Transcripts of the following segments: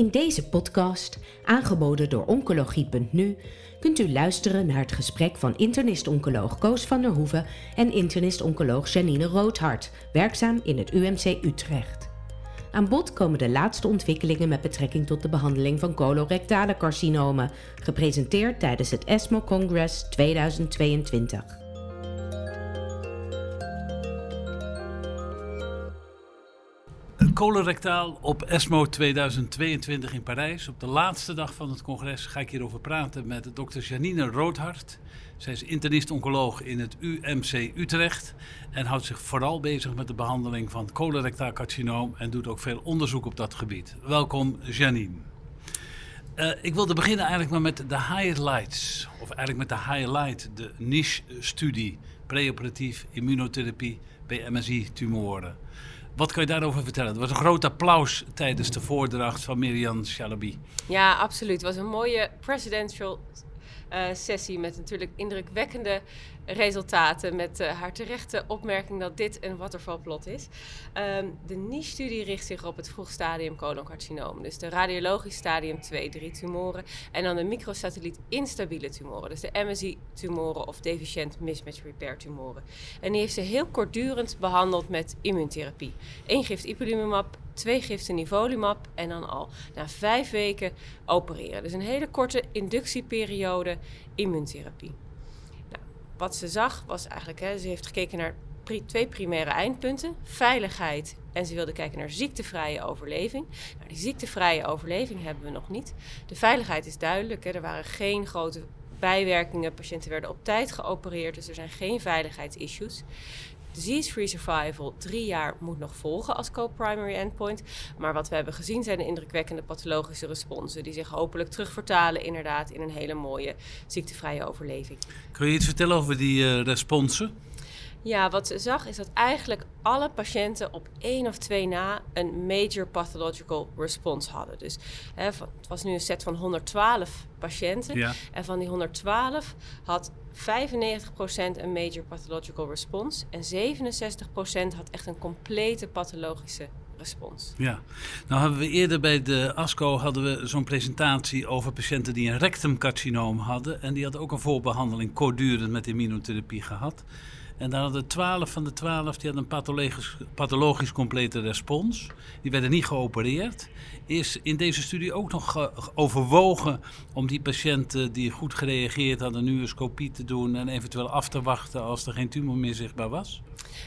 In deze podcast, aangeboden door Oncologie.nu, kunt u luisteren naar het gesprek van internist-oncoloog Koos van der Hoeven en internist-oncoloog Janine Roodhart, werkzaam in het UMC Utrecht. Aan bod komen de laatste ontwikkelingen met betrekking tot de behandeling van colorectale carcinomen, gepresenteerd tijdens het ESMO Congress 2022. Colorectaal op ESMO 2022 in Parijs. Op de laatste dag van het congres ga ik hierover praten met dokter Janine Roodhart. Zij is internist-oncoloog in het UMC Utrecht en houdt zich vooral bezig met de behandeling van colorectaal carcinoom en doet ook veel onderzoek op dat gebied. Welkom Janine. Uh, ik wilde beginnen eigenlijk maar met de highlights, of eigenlijk met de highlight, de niche-studie preoperatief immunotherapie bij MSI-tumoren. Wat kan je daarover vertellen? Het was een groot applaus tijdens de voordracht van Miriam Chalabi. Ja, absoluut. Het was een mooie presidential uh, sessie met natuurlijk indrukwekkende resultaten. Met uh, haar terechte opmerking dat dit een watervalplot is. Um, de niche-studie richt zich op het vroeg stadium coloncarcinoom. Dus de radiologisch stadium 2-3 tumoren. En dan de microsatelliet instabiele tumoren. Dus de MSI-tumoren of deficient mismatch repair tumoren. En die heeft ze heel kortdurend behandeld met immuuntherapie. Eén gift ipilimumab, twee giften nivolumab en dan al na vijf weken opereren. Dus een hele korte inductieperiode immuuntherapie. Wat ze zag was eigenlijk, hè, ze heeft gekeken naar twee primaire eindpunten: veiligheid en ze wilde kijken naar ziektevrije overleving. Nou, die ziektevrije overleving hebben we nog niet. De veiligheid is duidelijk, hè, er waren geen grote bijwerkingen. Patiënten werden op tijd geopereerd, dus er zijn geen veiligheidsissues. Disease-free survival drie jaar moet nog volgen als co-primary endpoint. Maar wat we hebben gezien zijn de indrukwekkende pathologische responsen. Die zich hopelijk terugvertalen inderdaad in een hele mooie ziektevrije overleving. Kun je iets vertellen over die uh, responsen? Ja, wat ze zag is dat eigenlijk alle patiënten op één of twee na een major pathological response hadden. Dus hè, het was nu een set van 112 patiënten. Ja. En van die 112 had 95% een major pathological response. En 67% had echt een complete pathologische respons. Ja, nou hebben we eerder bij de ASCO hadden we zo'n presentatie over patiënten die een rectumcarcinoom hadden. En die hadden ook een voorbehandeling kortdurend met immunotherapie gehad. En dan hadden 12 van de 12 die hadden een pathologisch, pathologisch complete respons. Die werden niet geopereerd. Is in deze studie ook nog overwogen om die patiënten die goed gereageerd hadden, nu een scopie te doen en eventueel af te wachten als er geen tumor meer zichtbaar was?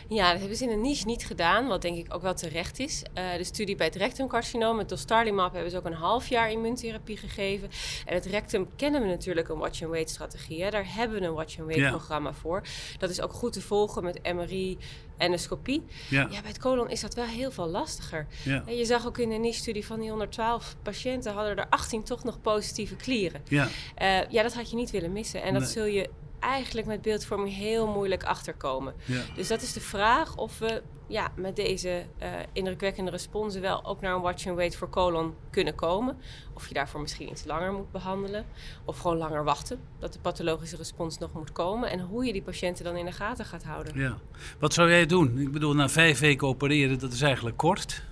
Ja, dat hebben ze in een niche niet gedaan, wat denk ik ook wel terecht is. Uh, de studie bij het rectumcarcinoom met dostarlimab hebben ze ook een half jaar immuuntherapie gegeven. En het rectum kennen we natuurlijk een watch-and-wait strategie. Hè. Daar hebben we een watch-and-wait programma voor. Dat is ook goed te volgen met MRI, endoscopie. Ja. ja, bij het colon is dat wel heel veel lastiger. Ja. En je zag ook in de niche-studie van die 112 patiënten hadden er 18 toch nog positieve klieren. Ja, uh, ja dat had je niet willen missen. En dat zul je eigenlijk met beeldvorming heel moeilijk achterkomen. Ja. Dus dat is de vraag of we ja, met deze uh, indrukwekkende responsen wel ook naar een watch and wait voor colon kunnen komen. Of je daarvoor misschien iets langer moet behandelen. Of gewoon langer wachten dat de pathologische respons nog moet komen. En hoe je die patiënten dan in de gaten gaat houden. Ja. Wat zou jij doen? Ik bedoel, na vijf weken opereren, dat is eigenlijk kort.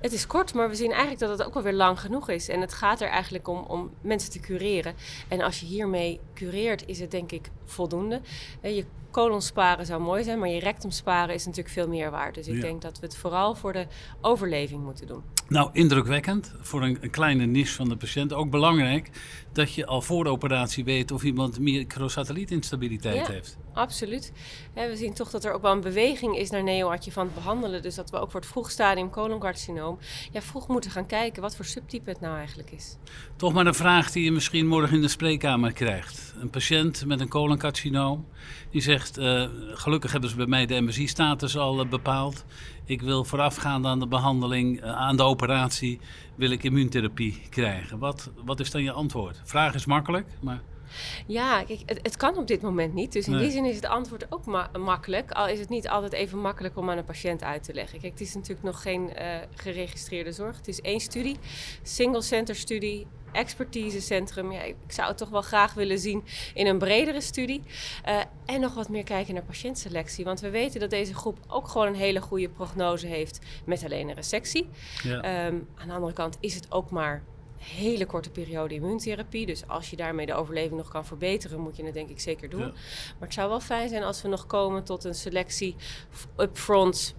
Het is kort, maar we zien eigenlijk dat het ook wel weer lang genoeg is. En het gaat er eigenlijk om, om mensen te cureren. En als je hiermee cureert, is het denk ik voldoende. Je colon sparen zou mooi zijn, maar je rectum sparen is natuurlijk veel meer waard. Dus ik denk dat we het vooral voor de overleving moeten doen. Nou, indrukwekkend voor een, een, kleine niche van de patiënt. Ook belangrijk dat je al voor de operatie weet of iemand microsatellietinstabiliteit ja, heeft. Absoluut. we zien toch dat er ook wel een beweging is naar neoadjuvant behandelen. Dus dat we ook voor het vroegstadium coloncarcinoom ja, vroeg moeten gaan kijken wat voor subtype het nou eigenlijk is. Toch maar een vraag die je misschien morgen in de spreekkamer krijgt. Een patiënt met een coloncarcinoom die zegt: uh, Gelukkig hebben ze bij mij de MSI-status al uh, bepaald. Ik wil voorafgaand aan de behandeling, uh, aan de operatie, wil ik immuuntherapie krijgen. Wat, wat is dan je antwoord? Vraag is makkelijk, maar. Ja, kijk, het, het kan op dit moment niet. Dus in die zin is het antwoord ook makkelijk. Al is het niet altijd even makkelijk om aan een patiënt uit te leggen. Kijk, het is natuurlijk nog geen uh, geregistreerde zorg. Het is één studie, single center studie, expertisecentrum. Ja, ik zou het toch wel graag willen zien in een bredere studie. Uh, en nog wat meer kijken naar patiëntselectie. Want we weten dat deze groep ook gewoon een hele goede prognose heeft met alleen een resectie. Ja. Um, aan de andere kant is het ook maar hele korte periode immuuntherapie. Dus als je daarmee de overleving nog kan verbeteren, moet je het denk ik zeker doen. Maar het zou wel fijn zijn als we nog komen tot een selectie upfront.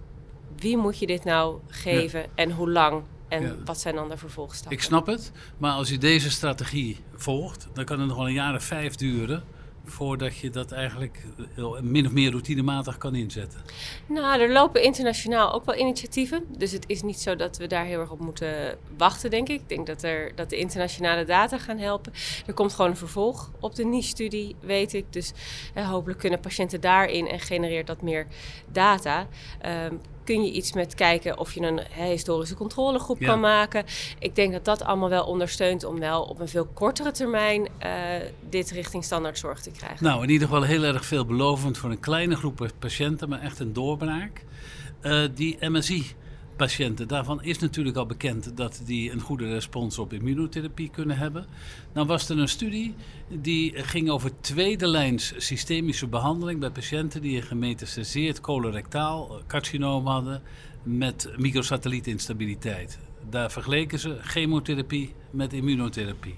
Wie moet je dit nou geven en hoe lang? En wat zijn dan de vervolgstappen? Ik snap het, maar als je deze strategie volgt, dan kan het nog wel een jaar of vijf duren voordat je dat eigenlijk eh, min of meer routinematig kan inzetten? Nou, er lopen internationaal ook wel initiatieven. Dus het is niet zo dat we daar heel erg op moeten wachten, denk ik. Ik denk dat, er, dat de internationale data gaan helpen. Er komt gewoon een vervolg op de niche-studie, weet ik. Dus eh, hopelijk kunnen patiënten daarin en genereert dat meer data. Um, kun je iets met kijken of je een historische controlegroep kan maken. Ik denk dat dat allemaal wel ondersteunt om wel op een veel kortere termijn uh, dit richting standaardzorg te krijgen. Nou, in ieder geval heel erg veelbelovend voor een kleine groep patiënten, maar echt een doorbraak. Uh, die MSI patiënten. Daarvan is natuurlijk al bekend dat die een goede respons op immunotherapie kunnen hebben. Dan was er een studie die ging over tweede lijns systemische behandeling bij patiënten die een gemetastaseerd colorectaal carcinoom hadden met microsatellietinstabiliteit. Daar vergeleken ze chemotherapie met immunotherapie.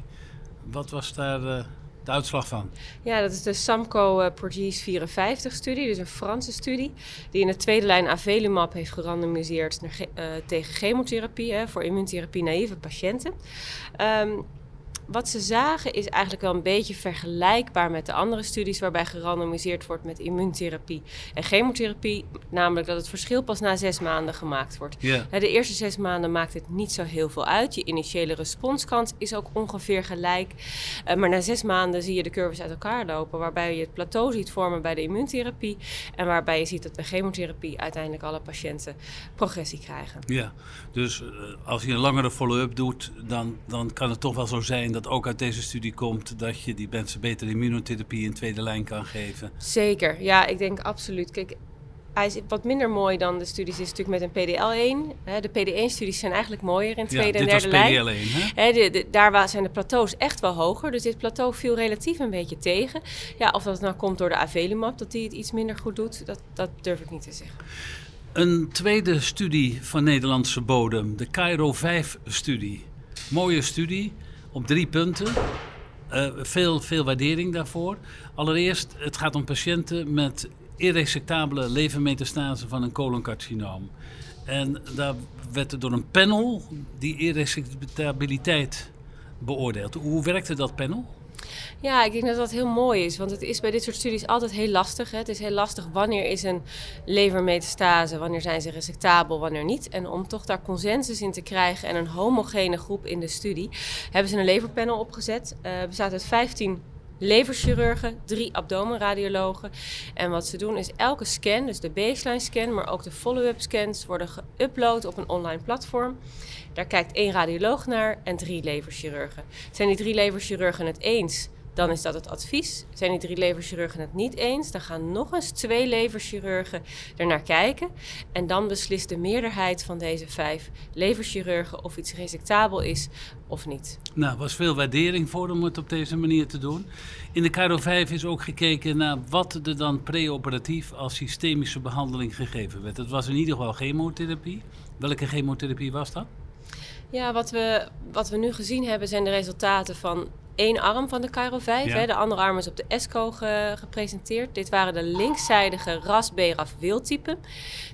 Wat was daar uh, de uitslag van? Ja, dat is de Samco uh, Progees 54-studie, dus een Franse studie, die in de tweede lijn avelumab heeft gerandomiseerd naar, uh, tegen chemotherapie hè, voor immuuntherapie-naïeve patiënten. Um, wat ze zagen is eigenlijk wel een beetje vergelijkbaar met de andere studies waarbij gerandomiseerd wordt met immuuntherapie en chemotherapie. Namelijk dat het verschil pas na zes maanden gemaakt wordt. De eerste zes maanden maakt het niet zo heel veel uit. Je initiële responskans is ook ongeveer gelijk. Uh, maar na zes maanden zie je de curves uit elkaar lopen, waarbij je het plateau ziet vormen bij de immuuntherapie en waarbij je ziet dat bij chemotherapie uiteindelijk alle patiënten progressie krijgen. Ja, dus uh, als je een langere follow-up doet, dan, dan kan het toch wel zo zijn dat ook uit deze studie komt dat je die mensen beter immunotherapie in tweede lijn kan geven. Zeker, ja, ik denk absoluut. Kijk, hij is wat minder mooi dan de studies is natuurlijk met een PDL1. De PD1-studies zijn eigenlijk mooier in tweede en derde lijn. PDL1, hè? De, de, daar zijn de plateaus echt wel hoger. Dus dit plateau viel relatief een beetje tegen. Ja, of dat nou komt door de avelumab, dat die het iets minder goed doet, dat, dat durf ik niet te zeggen. Een tweede studie van Nederlandse bodem, de Cairo 5-studie. Mooie studie op drie punten. Uh, veel, veel waardering daarvoor. Allereerst, het gaat om patiënten met irresectabele levermetastase van een coloncarcinoom. En daar werd er door een panel die irresectabiliteit beoordeeld. Hoe werkte dat panel? Ja, ik denk dat dat heel mooi is. Want het is bij dit soort studies altijd heel lastig. Hè? Het is heel lastig wanneer is een levermetastase, wanneer zijn ze resectabel, wanneer niet. En om toch daar consensus in te krijgen en een homogene groep in de studie, hebben ze een leverpanel opgezet. Uh, bestaat uit 15 leverchirurgen, drie abdomenradiologen. En wat ze doen is elke scan, dus de baseline scan, maar ook de follow-up scans, worden geüpload op een online platform. Daar kijkt één radioloog naar en drie leverchirurgen. Zijn die drie leverchirurgen het eens dan is dat het advies. Zijn die drie leverchirurgen het niet eens, dan gaan nog eens twee leverchirurgen ernaar kijken. En dan beslist de meerderheid van deze vijf leverchirurgen of iets resectabel is of niet. Nou, er was veel waardering voor om het op deze manier te doen. In de Caro 5 is ook gekeken naar wat er dan preoperatief als systemische behandeling gegeven werd. Het was in ieder geval chemotherapie. Welke chemotherapie was dat? Ja, wat we, wat we nu gezien hebben zijn de resultaten van één arm van de Cairo 5. Hè, de andere arm is op de ESCO gepresenteerd. Dit waren de linkzijdige RAS-BRAF wildtypen.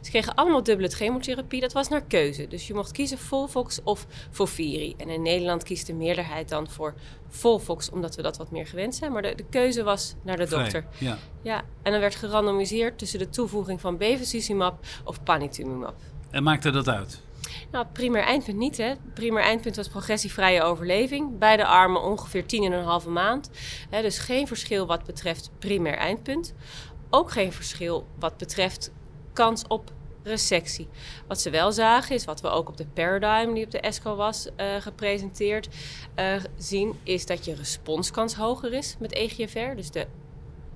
Ze kregen allemaal dubbele chemotherapie. Dat was naar keuze. Dus je mocht kiezen Volvox of Foviri. En in Nederland kiest de meerderheid dan voor Volvox, omdat we dat wat meer gewend zijn. Maar de, de keuze was naar de dokter. ja. ja. En dan werd gerandomiseerd tussen de toevoeging van bevacizumab of panitumumab. En maakte dat uit? Nou, primair eindpunt niet. Hè. Primair eindpunt was progressievrije overleving. Beide armen ongeveer 10,5 maand. Dus geen verschil wat betreft primair eindpunt. Ook geen verschil wat betreft kans op resectie. Wat ze wel zagen is, wat we ook op de Paradigm die op de ESCO was uh, gepresenteerd uh, zien, is dat je responskans hoger is met EGFR. Dus de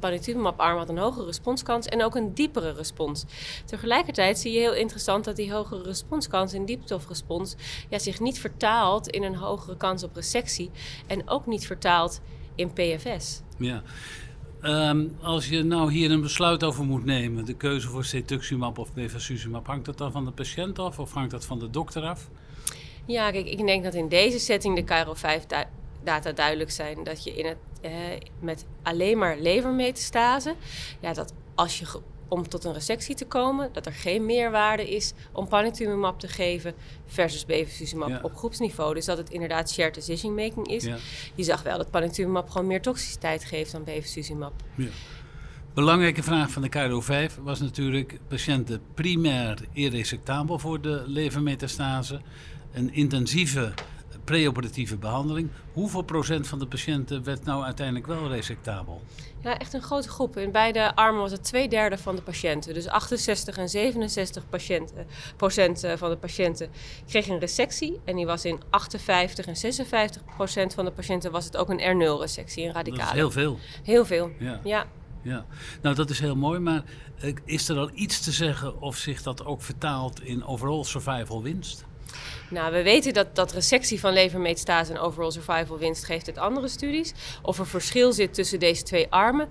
panitumumab-arm had een hogere responskans en ook een diepere respons. Tegelijkertijd zie je heel interessant dat die hogere responskans en diepte of respons ja, zich niet vertaalt in een hogere kans op resectie en ook niet vertaalt in PFS. Ja. Um, als je nou hier een besluit over moet nemen, de keuze voor cetuximab of bevacizumab, hangt dat dan van de patiënt af of hangt dat van de dokter af? Ja, kijk, ik denk dat in deze setting de Cairo 5 data duidelijk zijn. Dat je in het, eh, met alleen maar levermetastase, ja, dat als je om tot een resectie te komen, dat er geen meerwaarde is om panitumumab te geven versus bevacizumab op groepsniveau. Dus dat het inderdaad shared decision making is. Je zag wel dat panitumumab gewoon meer toxiciteit geeft dan bevacizumab. Ja. Belangrijke vraag van de KRO 5 was natuurlijk patiënten primair irresectabel voor de levermetastase. Een intensieve preoperatieve behandeling. Hoeveel procent van de patiënten werd nou uiteindelijk wel resectabel? Ja, echt een grote groep. In beide armen was het twee derde van de patiënten. Dus 68 en 67 patiënten, procent eh, van de patiënten kregen een resectie. En die was in 58 en 56 procent van de patiënten was het ook een R0-resectie, een radicale. Dat is heel veel. Heel veel, ja. ja. Ja, nou dat is heel mooi, maar eh, is er al iets te zeggen of zich dat ook vertaalt in overall survival winst? Nou, we weten dat, dat resectie van levermetastase en overall survival winst geeft uit andere studies. Of er verschil zit tussen deze twee armen,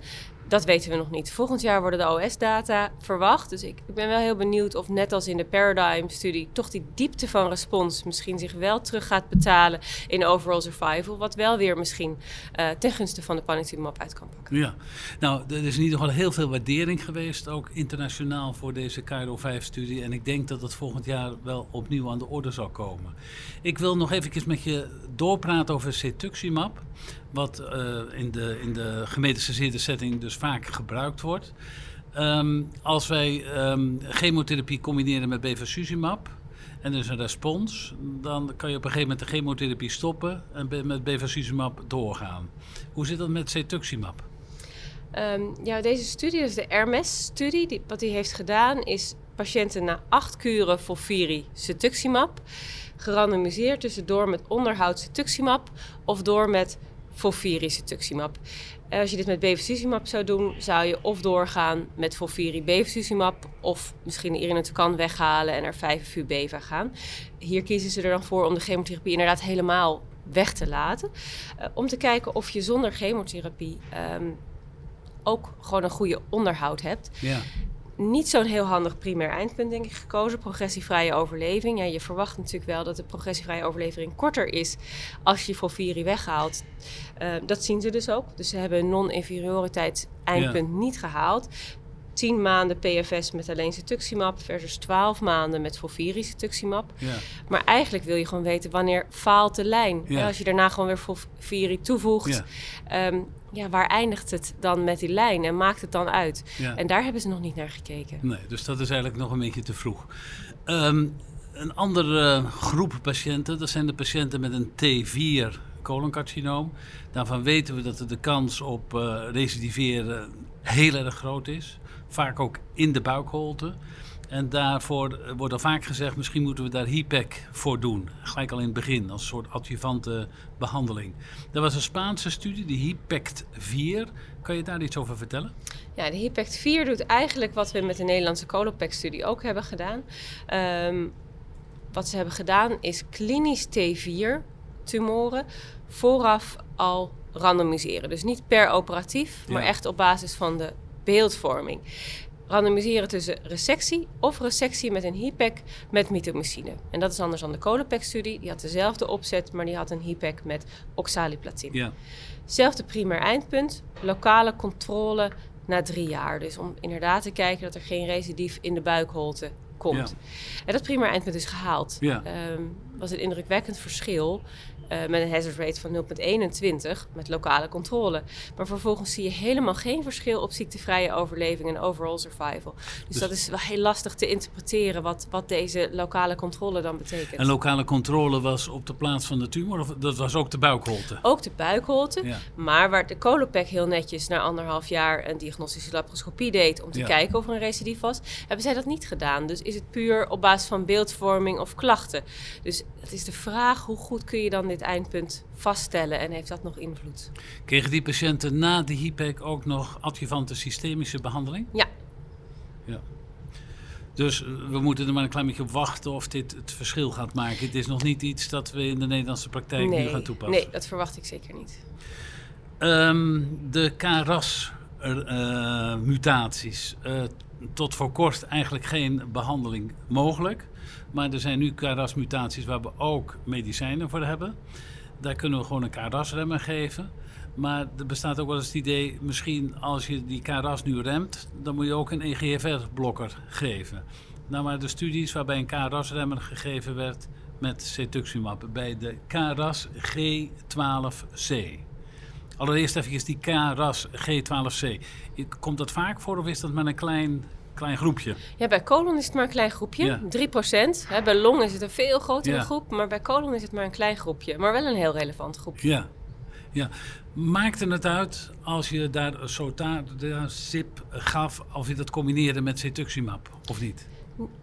dat weten we nog niet. Volgend jaar worden de OS-data verwacht. Dus ik, ik, ben wel heel benieuwd of net als in de Paradigm-studie... toch die diepte van respons misschien zich wel terug gaat betalen in overall survival. Wat wel weer misschien uh, ten gunste van de panitumumab uit kan pakken. Ja, nou, er is in ieder geval heel veel waardering geweest... ook internationaal voor deze Cairo 5-studie. En ik denk dat dat volgend jaar wel opnieuw aan de orde zal komen. Ik wil nog even met je doorpraten over cetuximab wat uh, in de, in de setting dus vaak gebruikt wordt. Um, als wij um, chemotherapie combineren met bevacizumab en er is een respons, dan kan je op een gegeven moment de chemotherapie stoppen en met bevacizumab doorgaan. Hoe zit dat met cetuximab? Um, ja, deze studie, dus de RMS-studie, die, wat hij heeft gedaan, is patiënten na acht kuren Volviri cetuximab gerandomiseerd tussendoor met onderhoud cetuximab of door met Volviri cetuximab. Als je dit met bevacizumab zou doen, zou je of doorgaan met Volviri bevacizumab of misschien irinotecan weghalen en er 5 uur beva gaan. Hier kiezen ze er dan voor om de chemotherapie inderdaad helemaal weg te laten. Uh, om te kijken of je zonder chemotherapie um, ook gewoon een goede onderhoud hebt. Ja niet zo'n heel handig primair eindpunt, denk ik, gekozen. Progressievrije overleving. Ja, je verwacht natuurlijk wel dat de progressievrije overleving korter is als je Volviri weghaalt. Uh, dat zien ze dus ook. Dus ze hebben een non-inferioriteit eindpunt niet gehaald. 10 maanden PFS met alleen cetuximab versus 12 maanden met Volviri cetuximab. Ja. Maar eigenlijk wil je gewoon weten wanneer faalt de lijn. Ja. Als je daarna gewoon weer Volviri toevoegt, ja. Um, ja, waar eindigt het dan met die lijn en maakt het dan uit? En daar hebben ze nog niet naar gekeken. Nee, dus dat is eigenlijk nog een beetje te vroeg. Um, een andere groep patiënten, dat zijn de patiënten met een T4 coloncarcinoom. Daarvan weten we dat de kans op uh, recidiveren heel erg groot is vaak ook in de buikholte. En daarvoor wordt al vaak gezegd, misschien moeten we daar HIPEC voor doen. Gelijk al in het begin, als een soort adjuvante behandeling. Er was een Spaanse studie, de HIPECT 4. Kan je daar iets over vertellen? Ja, de HIPECT 4 doet eigenlijk wat we met de Nederlandse Colopex-studie ook hebben gedaan. Um, wat ze hebben gedaan is klinisch T4-tumoren vooraf al randomiseren. Dus niet per operatief, maar echt op basis van de beeldvorming. Randomiseren tussen resectie of resectie met een HIPEC met mitomycine. En dat is anders dan de Colopex-studie. Die had dezelfde opzet, maar die had een HIPEC met oxaliplatine. Ja. Zelfde primair eindpunt, lokale controle na drie jaar. Dus om inderdaad te kijken dat er geen recidief in de buikholte komt. Ja. En dat primair eindpunt is gehaald. Ja. Um, was een indrukwekkend verschil met een hazard rate van 0,21 met lokale controle. Maar vervolgens zie je helemaal geen verschil op ziektevrije overleving en overall survival. Dus, dus, dat is wel heel lastig te interpreteren wat, wat deze lokale controle dan betekent. En lokale controle was op de plaats van de tumor of dat was ook de buikholte? Ook de buikholte, maar waar de Colopac heel netjes na anderhalf jaar een diagnostische laparoscopie deed om te kijken of er een recidief was, hebben zij dat niet gedaan. Dus is het puur op basis van beeldvorming of klachten. Dus het is de vraag hoe goed kun je dan dit eindpunt vaststellen en heeft dat nog invloed? Kregen die patiënten na de HIPEC ook nog adjuvante systemische behandeling? Ja. ja. Dus eh, we moeten er maar een klein beetje op wachten of dit het verschil gaat maken. Het is nog niet iets dat we in de Nederlandse praktijk nu gaan toepassen. Nee, dat verwacht ik zeker niet. Um, de KRAS-mutaties. Uh, tot voor kort eigenlijk geen behandeling mogelijk. Maar er zijn nu KRAS-mutaties waar we ook medicijnen voor hebben. Daar kunnen we gewoon een KRAS-remmer geven. Maar er bestaat ook wel eens het idee, misschien als je die KRAS nu remt, dan moet je ook een EGFR-blokker geven. Nou, maar de studies waarbij een KRAS-remmer gegeven werd met cetuximab bij de KRAS G12C. Allereerst even die KRAS G12C. Komt dat vaak voor of is dat met een klein klein groepje. Ja, bij colon is het maar een klein groepje, 3%. Hè, bij long is het een veel grotere groep, maar bij colon is het maar een klein groepje. Maar wel een heel relevant groepje. Ja, ja. Maakte het uit als je daar SIP gaf, of je dat combineerde met cetuximab, of niet?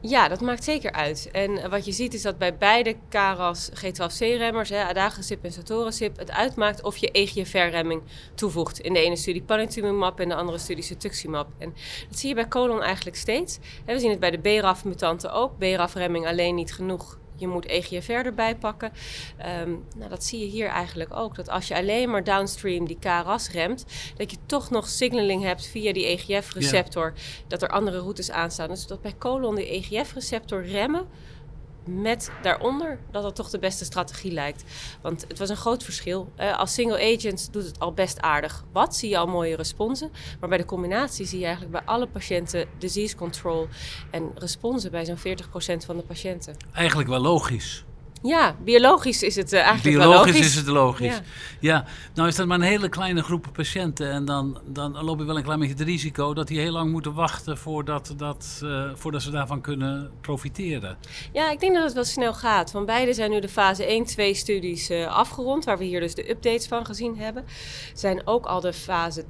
Ja, dat maakt zeker uit. En wat je ziet is dat bij beide KRAS G12C-remmers, adagrasib en satorisib, het uitmaakt of je EGFR-remming toevoegt. In de ene studie panitumumab en de andere studie cetuximab. En dat zie je bij colon eigenlijk steeds. We zien het bij de BRAF-mutanten ook. BRAF-remming alleen niet genoeg je moet EGFR erbij pakken. Um, nou, dat zie je hier eigenlijk ook. Dat als je alleen maar downstream die KRAS remt, dat je toch nog signaling hebt via die EGF-receptor. Dat er andere routes aanstaan. Dus dat bij colon die EGF-receptor remmen met daaronder dat dat toch de beste strategie lijkt. Want het was een groot verschil. Uh, als single agent doet het al best aardig. Wat zie je al mooie responsen. Maar bij de combinatie zie je eigenlijk bij alle patiënten disease control en responsen bij zo'n 40% van de patiënten. Eigenlijk wel logisch. Ja, biologisch is het uh, eigenlijk biologisch wel logisch. is het logisch. Ja. nou is dat maar een hele kleine groep patiënten. En dan, dan loop je wel een klein beetje het risico dat die heel lang moeten wachten voordat, dat, uh, voordat ze daarvan kunnen profiteren. Ja, ik denk dat het wel snel gaat. Van beide zijn nu de fase 1-2 studies uh, afgerond, waar we hier dus de updates van gezien hebben. Zijn ook al de fase 2-3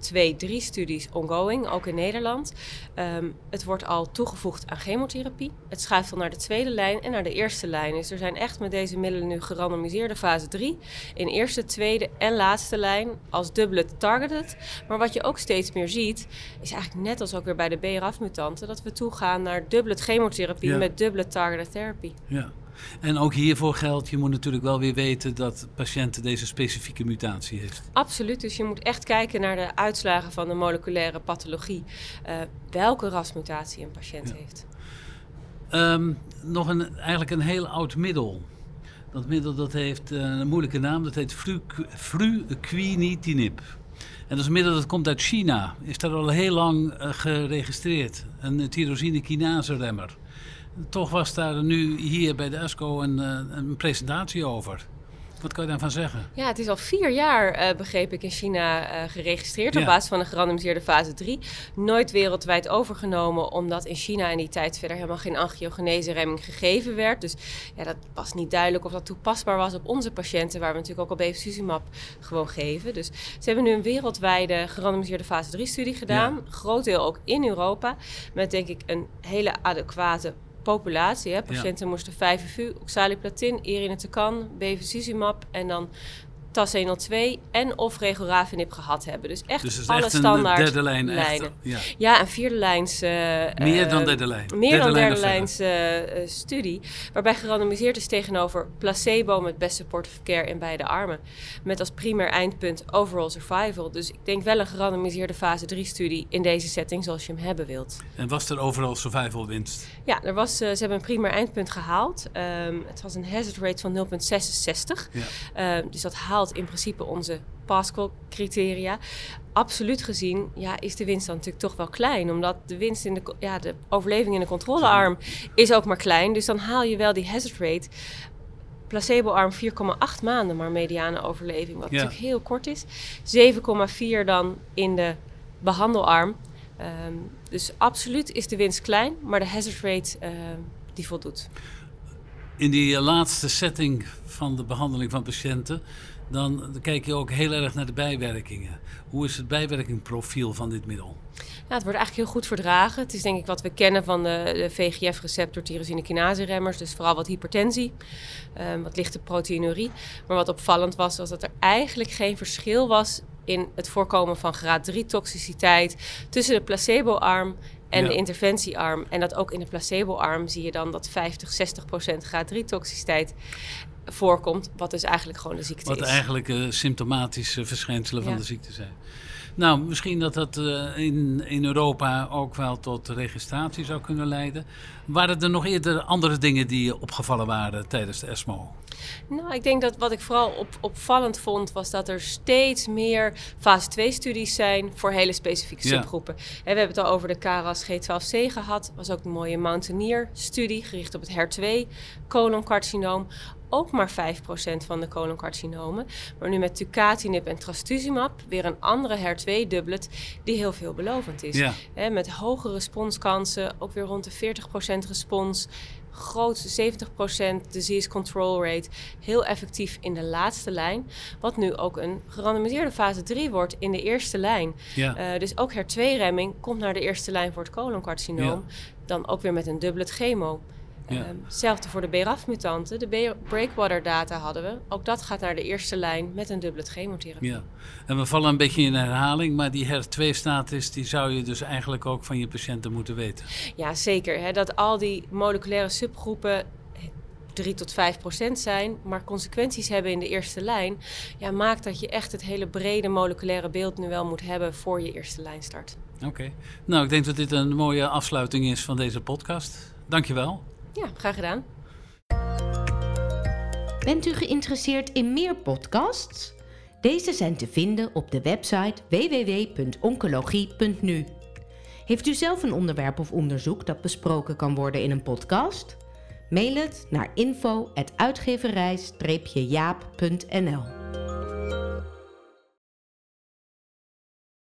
studies ongoing, ook in Nederland. Um, het wordt al toegevoegd aan chemotherapie. Het schuift al naar de tweede lijn en naar de eerste lijn. Dus er zijn echt met deze deze middelen nu gerandomiseerde fase 3 in eerste, tweede en laatste lijn als dubbele targeted. Maar wat je ook steeds meer ziet, is eigenlijk net als ook weer bij de BRAF-mutanten, dat we toegaan naar dubbele chemotherapie met dubbele targeted therapy. Ja. En ook hiervoor geldt, je moet natuurlijk wel weer weten dat patiënten deze specifieke mutatie heeft. Absoluut, dus je moet echt kijken naar de uitslagen van de moleculaire pathologie. Uh, welke rasmutatie een patiënt heeft. Um, nog een, eigenlijk een heel oud middel. Dat middel dat heeft uh, een moeilijke naam, dat heet fruquinitinib. En dat is een middel dat komt uit China. Is daar al heel lang uh, geregistreerd. Een tyrosine kinase remmer. Toch was daar nu hier bij de ESCO een, een presentatie over. Wat kan je daarvan zeggen? Ja, het is al vier jaar, uh, begreep ik, in China uh, geregistreerd op basis van een gerandomiseerde fase 3. Nooit wereldwijd overgenomen, omdat in China in die tijd verder helemaal geen angiogenese-remming gegeven werd. Dus ja, dat was niet duidelijk of dat toepasbaar was op onze patiënten, waar we natuurlijk ook al bevacizumab gewoon geven. Dus ze hebben nu een wereldwijde gerandomiseerde fase 3-studie gedaan. Ja. Groot deel ook in Europa, met denk ik een hele adequate populatie. Hè. Patiënten ja. moesten 5FU, oxaliplatin, irinotecan, bevacizumab en dan TAS 102 en of regorafenib gehad hebben. Dus echt dus alle echt standaard een derde lijn lijnen. ja. ja, en vierde lijns... Uh, meer dan derde lijn. Meer derde dan derde lijns uh, studie. Waarbij gerandomiseerd is tegenover placebo met best supportive care in beide armen. Met als primair eindpunt overall survival. Dus ik denk wel een gerandomiseerde fase 3 studie in deze setting zoals je hem hebben wilt. En was er overall survival winst? Ja, er was, uh, ze hebben een primair eindpunt gehaald. Um, het was een hazard rate van 0,66. Ja. Um, dus dat haalt in principe onze Pascal-criteria. Absoluut gezien ja, is de winst dan natuurlijk toch wel klein. Omdat de winst in de, ja, de overleving in de controlearm is ook maar klein. Dus dan haal je wel die hazard rate placebo-arm 4,8 maanden maar mediane overleving, wat natuurlijk heel kort is. 7,4 dan in de behandelarm. Ehm, dus absoluut is de winst klein, maar de hazard rate uh, die voldoet. In die laatste setting van de behandeling van patiënten, dan kijk je ook heel erg naar de bijwerkingen. Hoe is het bijwerkingprofiel van dit middel? Ja, het wordt eigenlijk heel goed verdragen. Het is denk ik wat we kennen van de, VGF-receptor tyrosine kinase remmers. Dus vooral wat hypertensie, um, wat lichte proteinurie. Maar wat opvallend was, was dat er eigenlijk geen verschil was in het voorkomen van graad 3 toxiciteit tussen de placebo-arm en de interventiearm. En dat ook in de placebo-arm zie je dan dat 50, 60 procent graad 3 toxiciteit voorkomt. Wat dus eigenlijk gewoon de ziekte wat is. Wat eigenlijk uh, symptomatische verschijnselen van de ziekte zijn. Nou, misschien dat dat uh, in, in Europa ook wel tot registratie zou kunnen leiden. Waren er nog eerder andere dingen die opgevallen waren tijdens de ESMO? Nou, ik denk dat wat ik vooral op, opvallend vond, was dat er steeds meer fase 2-studies zijn voor hele specifieke subgroepen. En we hebben het al over de KRAS G12C gehad. was ook een mooie Mountaineer-studie gericht op het HER2 coloncarcinoom ook maar 5% van de coloncarcinomen. Maar nu met tucatinib en trastuzumab weer een andere HER2-doublet die heel veelbelovend is. Ja. met hoge responskansen, ook weer rond de 40% respons groot 70% disease control rate. Heel effectief in de laatste lijn. Wat nu ook een gerandomiseerde fase 3 wordt in de eerste lijn. Ja. Uh, dus ook HER2-remming komt naar de eerste lijn voor het coloncarcinoom. Dan ook weer met een dubblet chemo. Ja. Um, hetzelfde voor de BRAF-mutanten. De breakwater-data hadden we. Ook dat gaat naar de eerste lijn met een dubbele chemotherapie. Ja, en we vallen een beetje in herhaling, maar die HER2-status die zou je dus eigenlijk ook van je patiënten moeten weten. Ja, zeker. Hè, dat al die moleculaire subgroepen 3 tot 5 procent zijn, maar consequenties hebben in de eerste lijn, ja, maakt dat je echt het hele brede moleculaire beeld nu wel moet hebben voor je eerste lijn start. Oké, nou ik denk dat dit een mooie afsluiting is van deze podcast. Dankjewel. Ja, graag gedaan. Bent u geïnteresseerd in meer podcasts? Deze zijn te vinden op de website www.oncologie.nu. Heeft u zelf een onderwerp of onderzoek dat besproken kan worden in een podcast? Mail het naar info.uitgeverij-jaap.nl